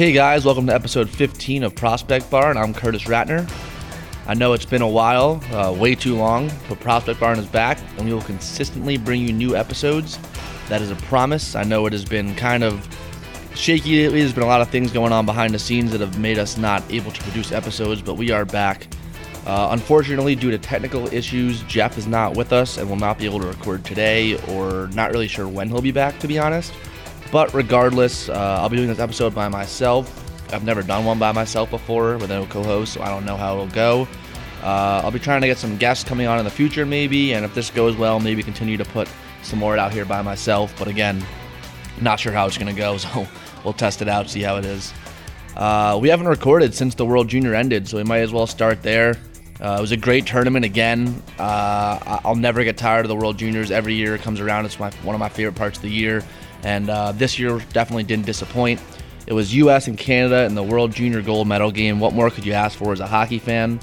Hey guys, welcome to episode 15 of Prospect Barn. I'm Curtis Ratner. I know it's been a while, uh, way too long, but Prospect Barn is back, and we will consistently bring you new episodes. That is a promise. I know it has been kind of shaky lately. There's been a lot of things going on behind the scenes that have made us not able to produce episodes, but we are back. Uh, unfortunately, due to technical issues, Jeff is not with us and will not be able to record today, or not really sure when he'll be back, to be honest. But regardless, uh, I'll be doing this episode by myself. I've never done one by myself before with no co-host, so I don't know how it'll go. Uh, I'll be trying to get some guests coming on in the future, maybe, and if this goes well, maybe continue to put some more out here by myself. But again, not sure how it's going to go, so we'll test it out, see how it is. Uh, we haven't recorded since the World Junior ended, so we might as well start there. Uh, it was a great tournament again. Uh, I'll never get tired of the World Juniors. Every year it comes around, it's my, one of my favorite parts of the year. And uh, this year definitely didn't disappoint. It was U.S. and Canada in the World Junior Gold Medal game. What more could you ask for as a hockey fan?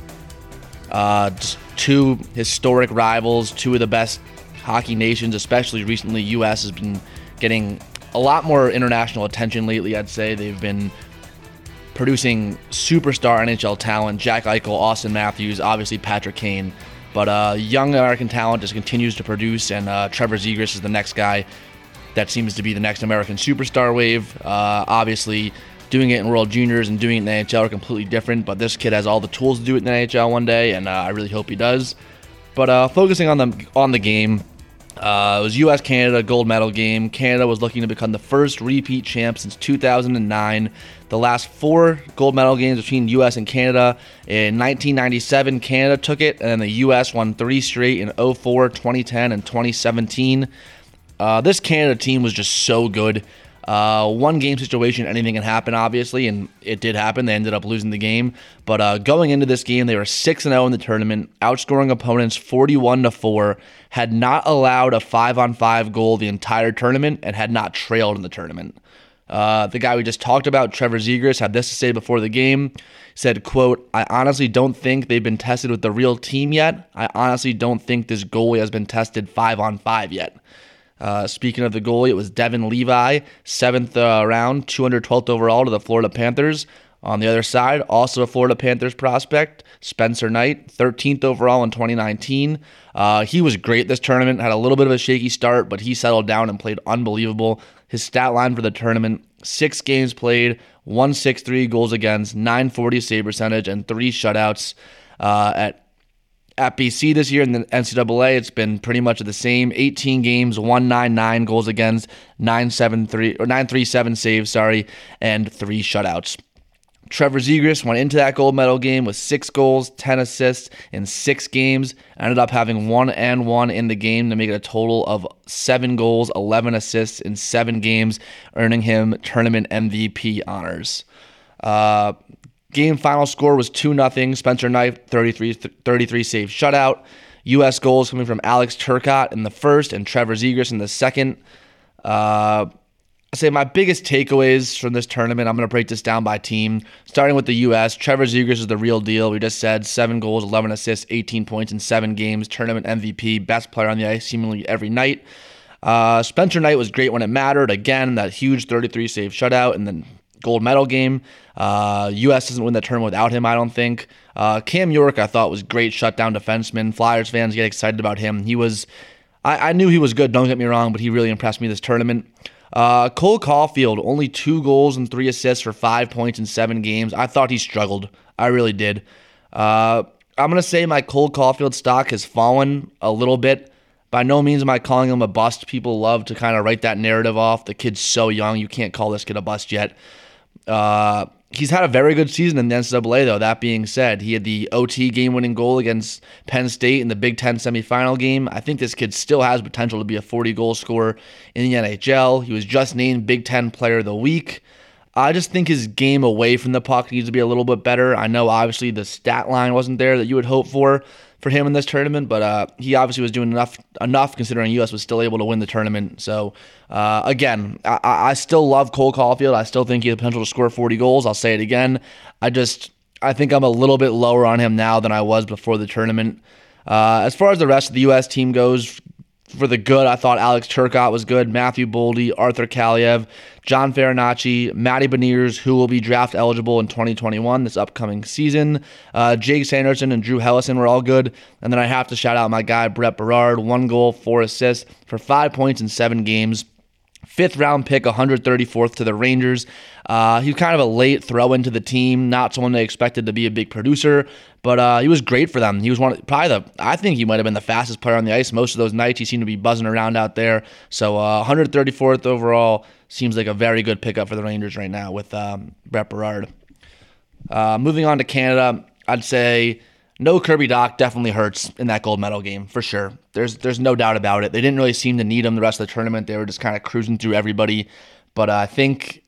Uh, two historic rivals, two of the best hockey nations, especially recently. U.S. has been getting a lot more international attention lately. I'd say they've been producing superstar NHL talent: Jack Eichel, Austin Matthews, obviously Patrick Kane. But uh, young American talent just continues to produce, and uh, Trevor Zegras is the next guy that seems to be the next American superstar wave. Uh, obviously, doing it in World Juniors and doing it in the NHL are completely different, but this kid has all the tools to do it in the NHL one day, and uh, I really hope he does. But uh, focusing on the on the game, uh, it was U.S. Canada gold medal game. Canada was looking to become the first repeat champ since 2009. The last four gold medal games between U.S. and Canada in 1997, Canada took it, and then the U.S. won three straight in 04, 2010, and 2017. Uh, this Canada team was just so good. Uh, one game situation, anything can happen, obviously, and it did happen. They ended up losing the game. But uh, going into this game, they were 6 0 in the tournament, outscoring opponents 41 to 4, had not allowed a 5 on 5 goal the entire tournament, and had not trailed in the tournament. Uh, the guy we just talked about, Trevor Zegras, had this to say before the game. Said, quote, I honestly don't think they've been tested with the real team yet. I honestly don't think this goalie has been tested five on five yet. Uh, speaking of the goalie, it was Devin Levi, seventh uh, round, 212th overall to the Florida Panthers. On the other side, also a Florida Panthers prospect, Spencer Knight, 13th overall in 2019. Uh, he was great this tournament, had a little bit of a shaky start, but he settled down and played unbelievable. His stat line for the tournament six games played, 163 goals against, 940 save percentage, and three shutouts. Uh, at at BC this year in the NCAA, it's been pretty much the same. 18 games, 199 goals against, 973 or 937 saves, sorry, and three shutouts. Trevor Zegras went into that gold medal game with six goals, 10 assists in six games. Ended up having one and one in the game to make it a total of seven goals, 11 assists in seven games, earning him tournament MVP honors. Uh, Game final score was 2 0. Spencer Knight, 33, 33 save shutout. U.S. goals coming from Alex Turcotte in the first and Trevor Zegras in the second. Uh, I say my biggest takeaways from this tournament, I'm going to break this down by team. Starting with the U.S., Trevor Zegras is the real deal. We just said seven goals, 11 assists, 18 points in seven games, tournament MVP, best player on the ice seemingly every night. Uh, Spencer Knight was great when it mattered. Again, that huge 33 save shutout, and then gold medal game. Uh, U.S. doesn't win the tournament without him, I don't think. Uh, Cam York, I thought was great shutdown defenseman. Flyers fans get excited about him. He was, I, I knew he was good. Don't get me wrong, but he really impressed me this tournament. Uh, Cole Caufield, only two goals and three assists for five points in seven games. I thought he struggled. I really did. Uh, I'm gonna say my Cole Caufield stock has fallen a little bit. By no means am I calling him a bust. People love to kind of write that narrative off. The kid's so young, you can't call this kid a bust yet. Uh, he's had a very good season in the NCAA, though. That being said, he had the OT game winning goal against Penn State in the Big Ten semifinal game. I think this kid still has potential to be a 40 goal scorer in the NHL. He was just named Big Ten Player of the Week. I just think his game away from the puck needs to be a little bit better. I know, obviously, the stat line wasn't there that you would hope for for him in this tournament, but uh, he obviously was doing enough enough considering U.S. was still able to win the tournament. So uh, again, I, I, still love Cole Caufield. I still think he has potential to score 40 goals. I'll say it again. I just I think I'm a little bit lower on him now than I was before the tournament. Uh, as far as the rest of the U.S. team goes, for the good, I thought Alex Turcotte was good, Matthew Boldy, Arthur Kaliyev, John Farinacci, Matty Beniers, who will be draft eligible in 2021, this upcoming season. Uh, Jake Sanderson and Drew Helleson were all good. And then I have to shout out my guy, Brett Berard, one goal, four assists for five points in seven games. Fifth round pick, 134th to the Rangers. Uh, he was kind of a late throw into the team, not someone they expected to be a big producer, but uh, he was great for them. He was one probably the, I think he might have been the fastest player on the ice most of those nights. He seemed to be buzzing around out there. So uh, 134th overall seems like a very good pickup for the Rangers right now with um, Brett Berard. Uh, moving on to Canada, I'd say no Kirby Dach definitely hurts in that gold medal game for sure. There's there's no doubt about it. They didn't really seem to need him the rest of the tournament. They were just kind of cruising through everybody. But uh, I think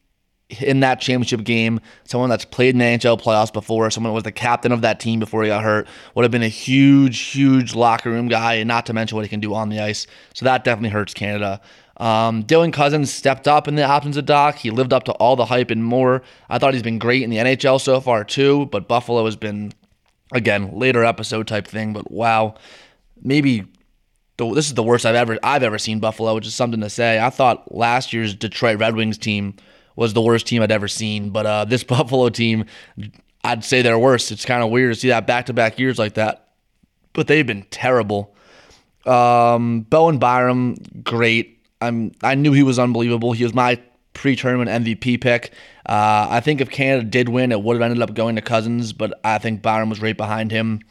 in that championship game, someone that's played in the NHL playoffs before, someone that was the captain of that team before he got hurt, would have been a huge, huge locker room guy, and not to mention what he can do on the ice. So that definitely hurts Canada. Um, Dylan Cozens stepped up in the absence of Dach. He lived up to all the hype and more. I thought he's been great in the NHL so far too, but Buffalo has been again later episode type thing. But wow, maybe the, this is the worst I've ever I've ever seen Buffalo, which is something to say. I thought last year's Detroit Red Wings team was the worst team I'd ever seen, but uh, this Buffalo team, I'd say they're worse. It's kind of weird to see that back to back years like that, but they've been terrible. Um, Bowen Byram, great. I'm I knew he was unbelievable. He was my pre-tournament MVP pick. Uh, I think if Canada did win, it would have ended up going to Cozens, but I think Byram was right behind him.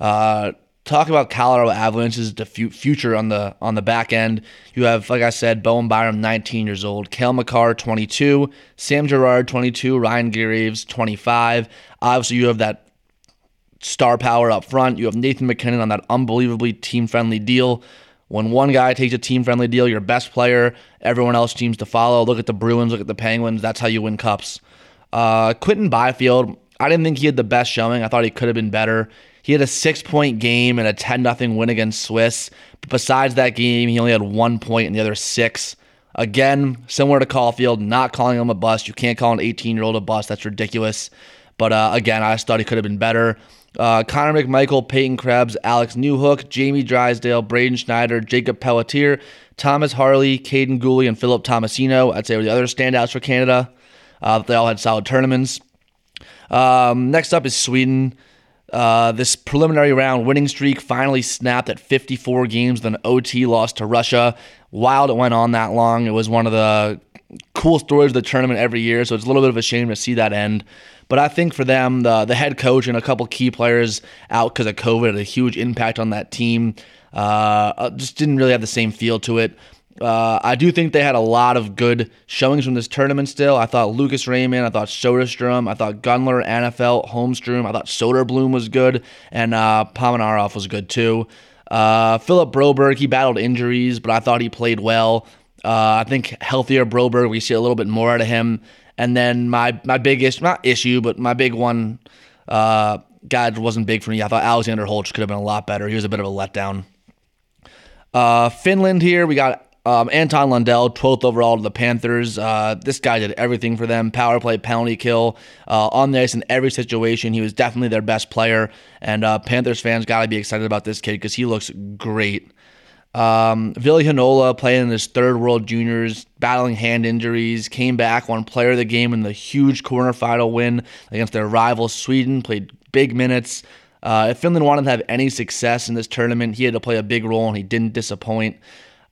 Uh, talk about Colorado Avalanche's future on the on the back end. You have, like I said, Bowen Byram, 19 years old, Cale Makar, 22, Sam Girard, 22, Ryan Graves, 25. Obviously, you have that star power up front. You have Nathan MacKinnon on that unbelievably team friendly deal. When one guy takes a team friendly deal, your best player, everyone else seems to follow. Look at the Bruins, look at the Penguins. That's how you win cups. Uh, Quinton Byfield, I didn't think he had the best showing. I thought he could have been better. He had a six point game and a 10 0 win against Swiss. But besides that game, he only had one point in the other six. Again, similar to Caufield, not calling him a bust. You can't call an 18 year old a bust. That's ridiculous. But uh, again, I just thought he could have been better. Uh, Connor McMichael, Peyton Krebs, Alex Newhook, Jamie Drysdale, Braden Schneider, Jacob Pelletier, Thomas Harley, Kaiden Guhle, and Philip Tomasino. I'd say were the other standouts for Canada. Uh, they all had solid tournaments. Um, next up is Sweden. Uh, this preliminary round winning streak finally snapped at 54 games, then OT lost to Russia. Wild it went on that long. It was one of the cool stories of the tournament every year, so it's a little bit of a shame to see that end. But I think for them, the the head coach and a couple key players out because of COVID had a huge impact on that team. Uh, uh, just didn't really have the same feel to it. Uh, I do think they had a lot of good showings from this tournament still. I thought Lucas Raymond, I thought Soderstrom, I thought Gunler, Alnefelt, Holmstrom, I thought Soderblom was good, and uh, Pominarov was good too. Uh, Philip Broberg, he battled injuries, but I thought he played well. Uh, I think healthier Broberg, we see a little bit more out of him. And then my my biggest not issue, but my big one, uh, God wasn't big for me. I thought Alexander Holtz could have been a lot better. He was a bit of a letdown. Uh, Finland here, we got um, Anton Lundell, 12th overall to the Panthers. Uh, this guy did everything for them power play, penalty kill, uh, on the ice in every situation. He was definitely their best player. And uh, Panthers fans got to be excited about this kid because he looks great. Um, Ville Heinola playing in his third World Juniors, battling hand injuries, came back, won Player of the Game in the huge quarterfinal win against their rival Sweden, played big minutes. Uh, if Finland wanted to have any success in this tournament, he had to play a big role, and he didn't disappoint.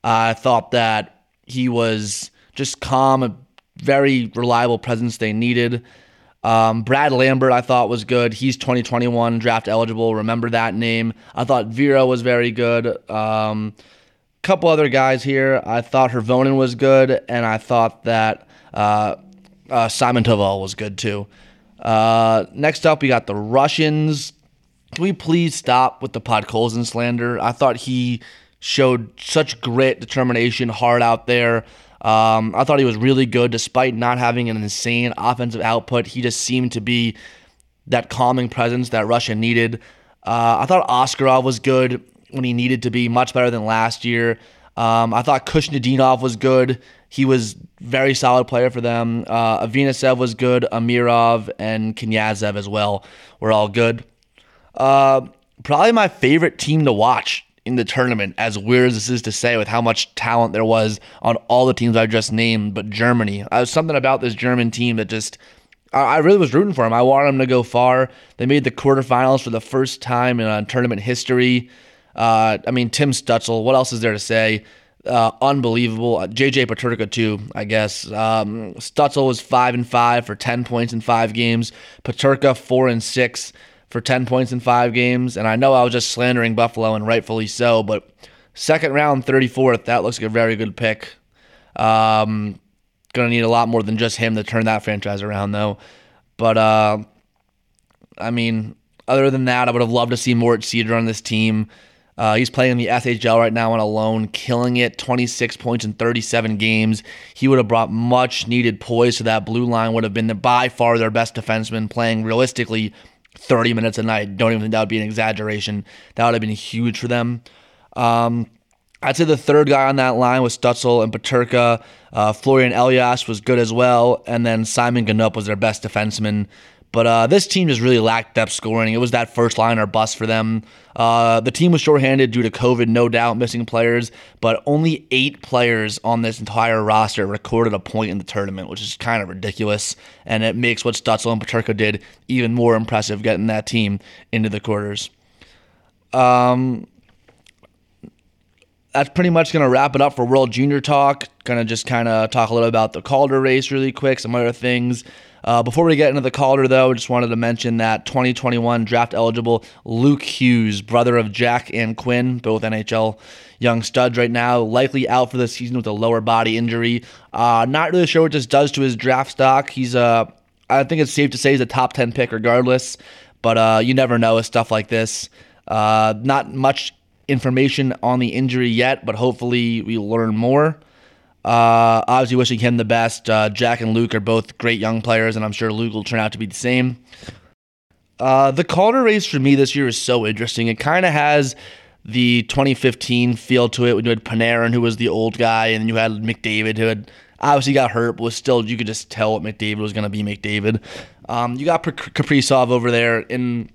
I thought that he was just calm, a very reliable presence they needed. Um, Brad Lambert, I thought was good. He's 2021 draft eligible. Remember that name. I thought Vera was very good. Um, couple other guys here. I thought Hirvonen was good, and I thought that uh, uh, Simontaival was good too. Uh, next up, we got the Russians. Can we please stop with the Podkolzin slander? I thought he showed such grit, determination, heart out there. Um, I thought he was really good despite not having an insane offensive output. He just seemed to be that calming presence that Russia needed. Uh, I thought Askarov was good when he needed to be, much better than last year. Um, I thought Khusnutdinov was good. He was very solid player for them. Uh, Afanasyev was good. Amirov and Knyazev as well were all good. Uh, probably my favorite team to watch in the tournament, as weird as this is to say, with how much talent there was on all the teams I just named, but Germany. Uh, something about this German team that just I really was rooting for them. I wanted them to go far. They made the quarterfinals for the first time in uh, tournament history. Uh, I mean, Tim Stützle. What else is there to say? Uh, unbelievable. JJ uh, Peterka too, I guess. Um, Stützle was five and five for ten points in five games. Peterka four and six for ten points in five games. And I know I was just slandering Buffalo, and rightfully so. But second round, thirty fourth. That looks like a very good pick. Um, Going to need a lot more than just him to turn that franchise around, though. But, uh, I mean, other than that, I would have loved to see Moritz Seider on this team. Uh, he's playing in the SHL right now on a loan, killing it, 26 points in 37 games. He would have brought much needed poise to that blue line, would have been the, by far their best defenseman, playing realistically 30 minutes a night. Don't even think that would be an exaggeration. That would have been huge for them. Um, I'd say the third guy on that line was Stützle and Peterka. Uh, Florian Elias was good as well, and then Simon Gnyp was their best defenseman. But uh, this team just really lacked depth scoring. It was that first line or bust for them. Uh, the team was shorthanded due to COVID, no doubt, missing players, but only eight players on this entire roster recorded a point in the tournament, which is kind of ridiculous. And it makes what Stützle and Peterka did even more impressive, getting that team into the quarters. Um, that's pretty much going to wrap it up for World Junior Talk. Going to just kind of talk a little about the Calder race really quick, some other things. Uh, before we get into the Calder, though, I just wanted to mention that 2021 draft eligible Luke Hughes, brother of Jack and Quinn, both NHL young studs right now, likely out for the season with a lower body injury. Uh, not really sure what this does to his draft stock. He's uh, I think it's safe to say he's a top 10 pick regardless, but uh, you never know with stuff like this. Uh, not much information on the injury yet, but hopefully we learn more. Uh, obviously, wishing him the best. Uh, Jack and Luke are both great young players, and I'm sure Luke will turn out to be the same. Uh, the Calder race for me this year is so interesting. It kind of has the 2015 feel to it when you had Panarin, who was the old guy, and you had McDavid, who had obviously got hurt, but was still, you could just tell what McDavid was going to be McDavid. Um, you got Kaprizov over there in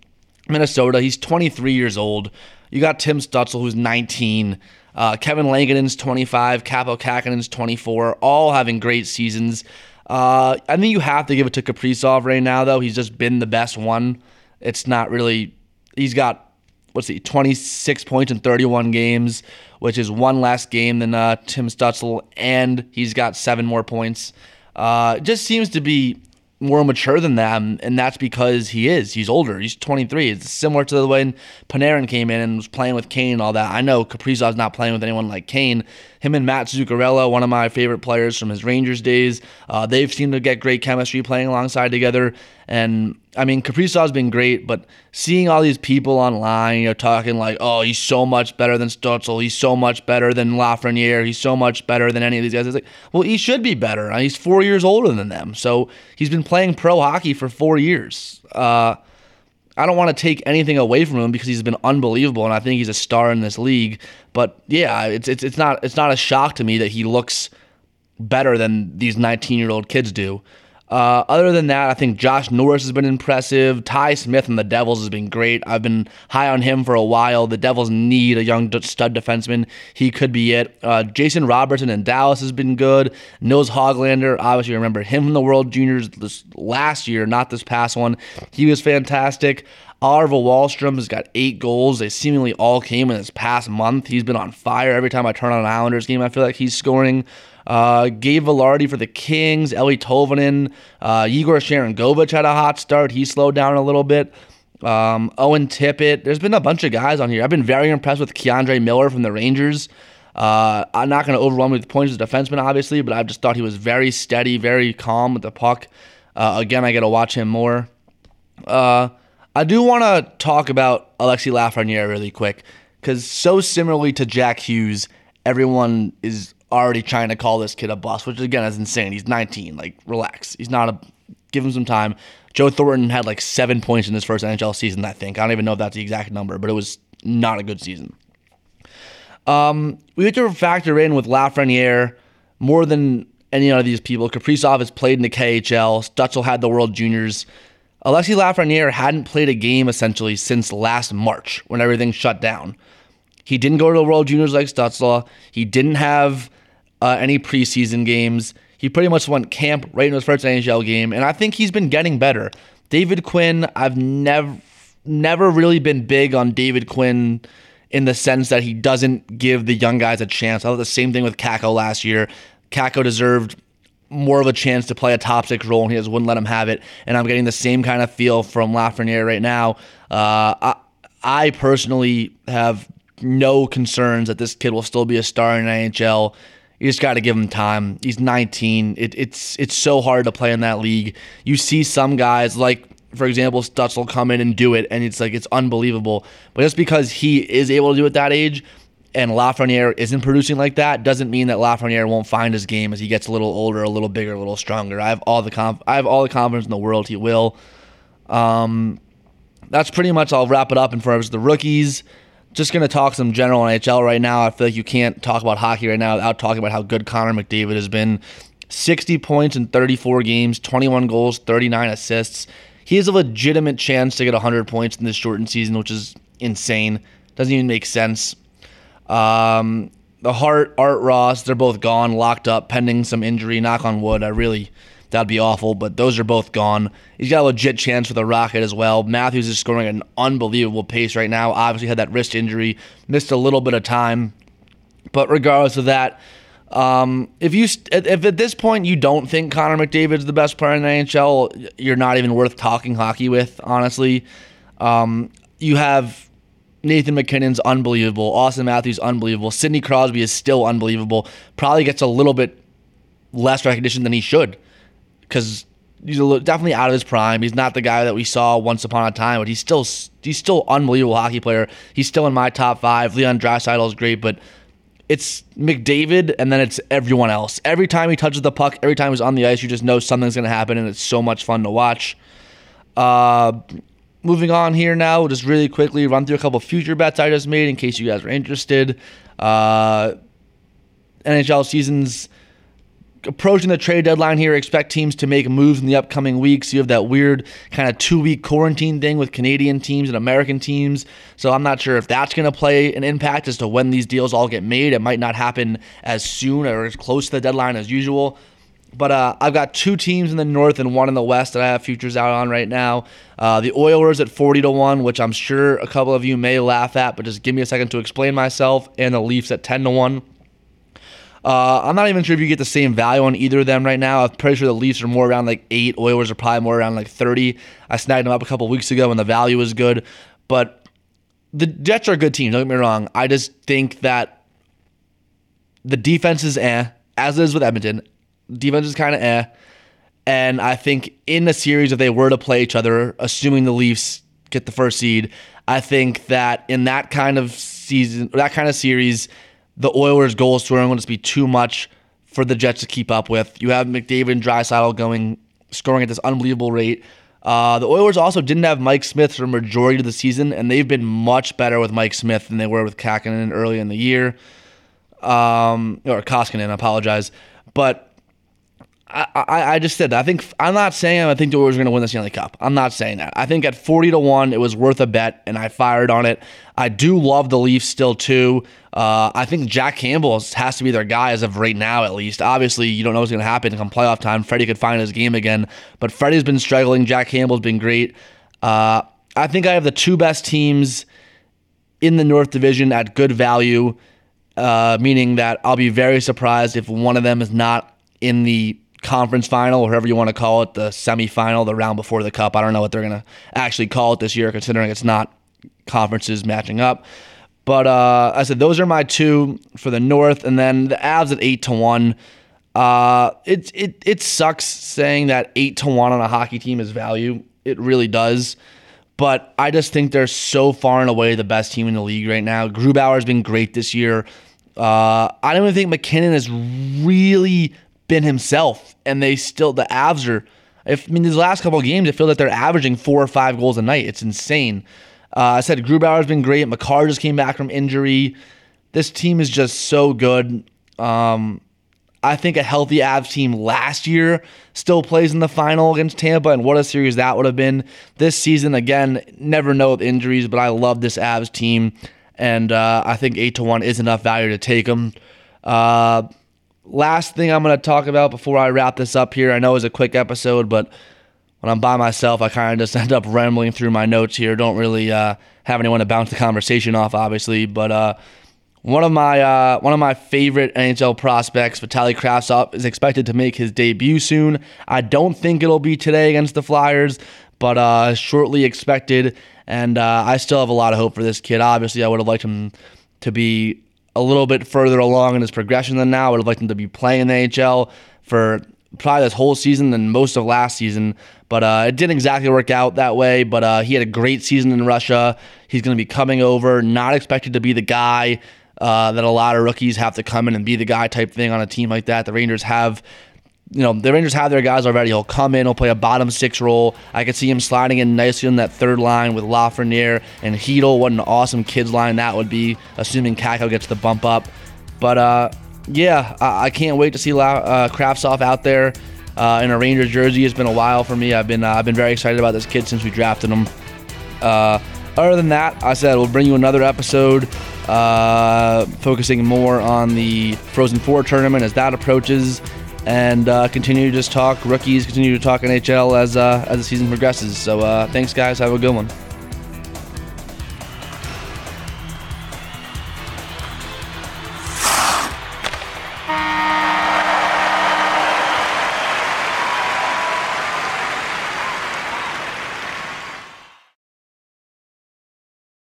Minnesota. He's 23 years old. You got Tim Stützle, who's 19. Uh, Kevin Lankinen's 25. Kaapo Kähkönen's 24. All having great seasons. Uh, I think you have to give it to Kaprizov right now, though. He's just been the best one. It's not really. He's got what's he 26 points in 31 games, which is one less game than uh, Tim Stützle, and he's got seven more points. Uh, just seems to be more mature than them, and that's because he is. He's older. He's 23. It's similar to the way Panarin came in and was playing with Kane and all that. I know Kaprizov's not playing with anyone like Kane. Him and Matt Zuccarello, one of my favorite players from his Rangers days, uh, they've seemed to get great chemistry playing alongside together. And I mean, Kaprizov's been great, but seeing all these people online, you know, talking like, "Oh, he's so much better than Stützle. He's so much better than Lafreniere. He's so much better than any of these guys." It's like, well, he should be better. He's four years older than them, so he's been playing pro hockey for four years. Uh, I don't want to take anything away from him because he's been unbelievable, and I think he's a star in this league. But yeah, it's it's it's not it's not a shock to me that he looks better than these 19 year old kids do. Uh, other than that, I think Josh Norris has been impressive. Ty Smith and the Devils has been great. I've been high on him for a while. The Devils need a young stud defenseman. He could be it. Uh, Jason Robertson in Dallas has been good. Nils Hoglander, obviously remember him from the World Juniors this last year, not this past one. He was fantastic. Oliver Wahlstrom has got eight goals. They seemingly all came in this past month. He's been on fire every time I turn on an Islanders game. I feel like he's scoring. Uh, Gabe Vilardi for the Kings. Eeli Tolvanen. Uh, Igor Sharangovich had a hot start. He slowed down a little bit. Um, Owen Tippett. There's been a bunch of guys on here. I've been very impressed with K'Andre Miller from the Rangers. Uh, I'm not going to overwhelm you with points as a defenseman, obviously, but I just thought he was very steady, very calm with the puck. Uh, again, I got to watch him more. Uh, I do want to talk about Alexi Lafreniere really quick because so similarly to Jack Hughes, everyone is already trying to call this kid a bust, which again is insane. He's 19. Like, relax. He's not a. Give him some time. Joe Thornton had like seven points in his first NHL season, I think. I don't even know if that's the exact number, but it was not a good season. Um, we have to factor in with Lafreniere more than any of these people. Kaprizov has played in the KHL. Stützle had the World Juniors. Alexi Lafreniere hadn't played a game essentially since last March when everything shut down. He didn't go to the World Juniors like Stützle. He didn't have uh, any preseason games. He pretty much went camp right in his first NHL game, and I think he's been getting better. David Quinn, I've never never really been big on David Quinn in the sense that he doesn't give the young guys a chance. I thought the same thing with Kakko last year. Kakko deserved more of a chance to play a top six role, and he just wouldn't let him have it. And I'm getting the same kind of feel from Lafreniere right now. Uh, I, I personally have no concerns that this kid will still be a star in NHL. You just got to give him time. He's 19. It, it's it's so hard to play in that league. You see some guys like, for example, Stutz come in and do it, and it's like it's unbelievable. But just because he is able to do it at that age, and Lafreniere isn't producing like that, doesn't mean that Lafreniere won't find his game as he gets a little older, a little bigger, a little stronger. I have all the conf- I have all the confidence in the world he will. Um, that's pretty much. I'll wrap it up in front of the rookies just going to talk some general NHL right now. I feel like you can't talk about hockey right now without talking about how good Connor McDavid has been. 60 points in 34 games, 21 goals, 39 assists. He has a legitimate chance to get 100 points in this shortened season, which is insane. Doesn't even make sense. Um, the Hart, Art Ross, they're both gone, locked up, pending some injury. Knock on wood. I really That'd be awful, but those are both gone. He's got a legit chance for the Rocket as well. Matthews is scoring an unbelievable pace right now. Obviously, had that wrist injury, missed a little bit of time. But regardless of that, um, if you if at this point you don't think Connor McDavid's the best player in the NHL, you're not even worth talking hockey with. Honestly, um, you have Nathan MacKinnon's unbelievable, Austin Matthews unbelievable, Sidney Crosby is still unbelievable. Probably gets a little bit less recognition than he should because he's little, definitely out of his prime. He's not the guy that we saw once upon a time, but he's still he's still unbelievable hockey player. He's still in my top five. Leon Draisaitl is great, but it's McDavid and then it's everyone else. Every time he touches the puck, every time he's on the ice, you just know something's to happen, and it's so much fun to watch. Uh, moving on here now, just really quickly run through a couple future bets I just made in case you guys are interested. Uh, NHL seasons approaching the trade deadline here, expect teams to make moves in the upcoming weeks. You have that weird kind of two week quarantine thing with Canadian teams and American teams. So I'm not sure if that's going to play an impact as to when these deals all get made. It might not happen as soon or as close to the deadline as usual. But uh, I've got two teams in the north and one in the west that I have futures out on right now. Uh, the Oilers at 40 to 1, which I'm sure a couple of you may laugh at, but just give me a second to explain myself. And the Leafs at 10 to 1. Uh, I'm not even sure if you get the same value on either of them right now. I'm pretty sure the Leafs are more around like eight. Oilers are probably more around like 30. I snagged them up a couple weeks ago and the value was good. But the Jets are a good team. Don't get me wrong. I just think that the defense is eh, as it is with Edmonton. Defense is kind of eh. And I think in the series, if they were to play each other, assuming the Leafs get the first seed, I think that in that kind of season, that kind of series, the Oilers' goal scoring will just be too much for the Jets to keep up with. You have McDavid and Draisaitl going scoring at this unbelievable rate. Uh, the Oilers also didn't have Mike Smith for the majority of the season, and they've been much better with Mike Smith than they were with Kahkonen early in the year. Um, or Koskinen, I apologize. But I, I, just said that. I think I'm not saying I think the Oilers are going to win the Stanley Cup. I'm not saying that. I think at 40 to one, it was worth a bet, and I fired on it. I do love the Leafs still too. Uh, I think Jack Campbell has to be their guy as of right now, at least. Obviously, you don't know what's going to happen come playoff time. Freddie could find his game again, but Freddie's been struggling. Jack Campbell's been great. Uh, I think I have the two best teams in the North Division at good value, uh, meaning that I'll be very surprised if one of them is not in the conference final, or whatever you want to call it, the semifinal, the round before the cup. I don't know what they're going to actually call it this year, considering it's not conferences matching up. But uh, I said those are my two for the North, and then the Avs at eight to one. Uh, it it it sucks saying that eight to one on a hockey team is value. It really does. But I just think they're so far and away the best team in the league right now. Grubauer's been great this year. Uh, I don't even think MacKinnon has really been himself, and they still the Avs are. If I mean these last couple of games, I feel that they're averaging four or five goals a night. It's insane. Uh, I said Grubauer's been great. Makar just came back from injury. This team is just so good. Um, I think a healthy Avs team last year still plays in the final against Tampa, and what a series that would have been. This season, again, never know with injuries, but I love this Avs team and uh, I think eight to one is enough value to take them. Uh, last thing I'm going to talk about before I wrap this up here. I know it's a quick episode, but when I'm by myself, I kind of just end up rambling through my notes here. Don't really uh, have anyone to bounce the conversation off, obviously, but uh, one of my uh, one of my favorite NHL prospects, Vitaly Kravtsov, is expected to make his debut soon. I don't think it'll be today against the Flyers, but uh, shortly expected. And uh, I still have a lot of hope for this kid. Obviously, I would have liked him to be a little bit further along in his progression than now. I would have liked him to be playing in the NHL for probably this whole season and most of last season. But uh, it didn't exactly work out that way. But uh, he had a great season in Russia. He's going to be coming over, not expected to be the guy uh, that a lot of rookies have to come in and be the guy type thing on a team like that. The Rangers have. You know, the Rangers have their guys already. He'll come in, he'll play a bottom six role. I could see him sliding in nicely in that third line with Lafreniere and Chytil. What an awesome kids line that would be, assuming Kakko gets the bump up. But uh, yeah, I, I can't wait to see La- uh, Kravtsov out there uh, in a Rangers jersey. It's been a while for me. I've been uh, I've been very excited about this kid since we drafted him. Uh, other than that, I said we'll bring you another episode uh, focusing more on the Frozen Four tournament as that approaches, and uh, continue to just talk rookies, continue to talk NHL as uh, as the season progresses. So uh, thanks, guys. Have a good one.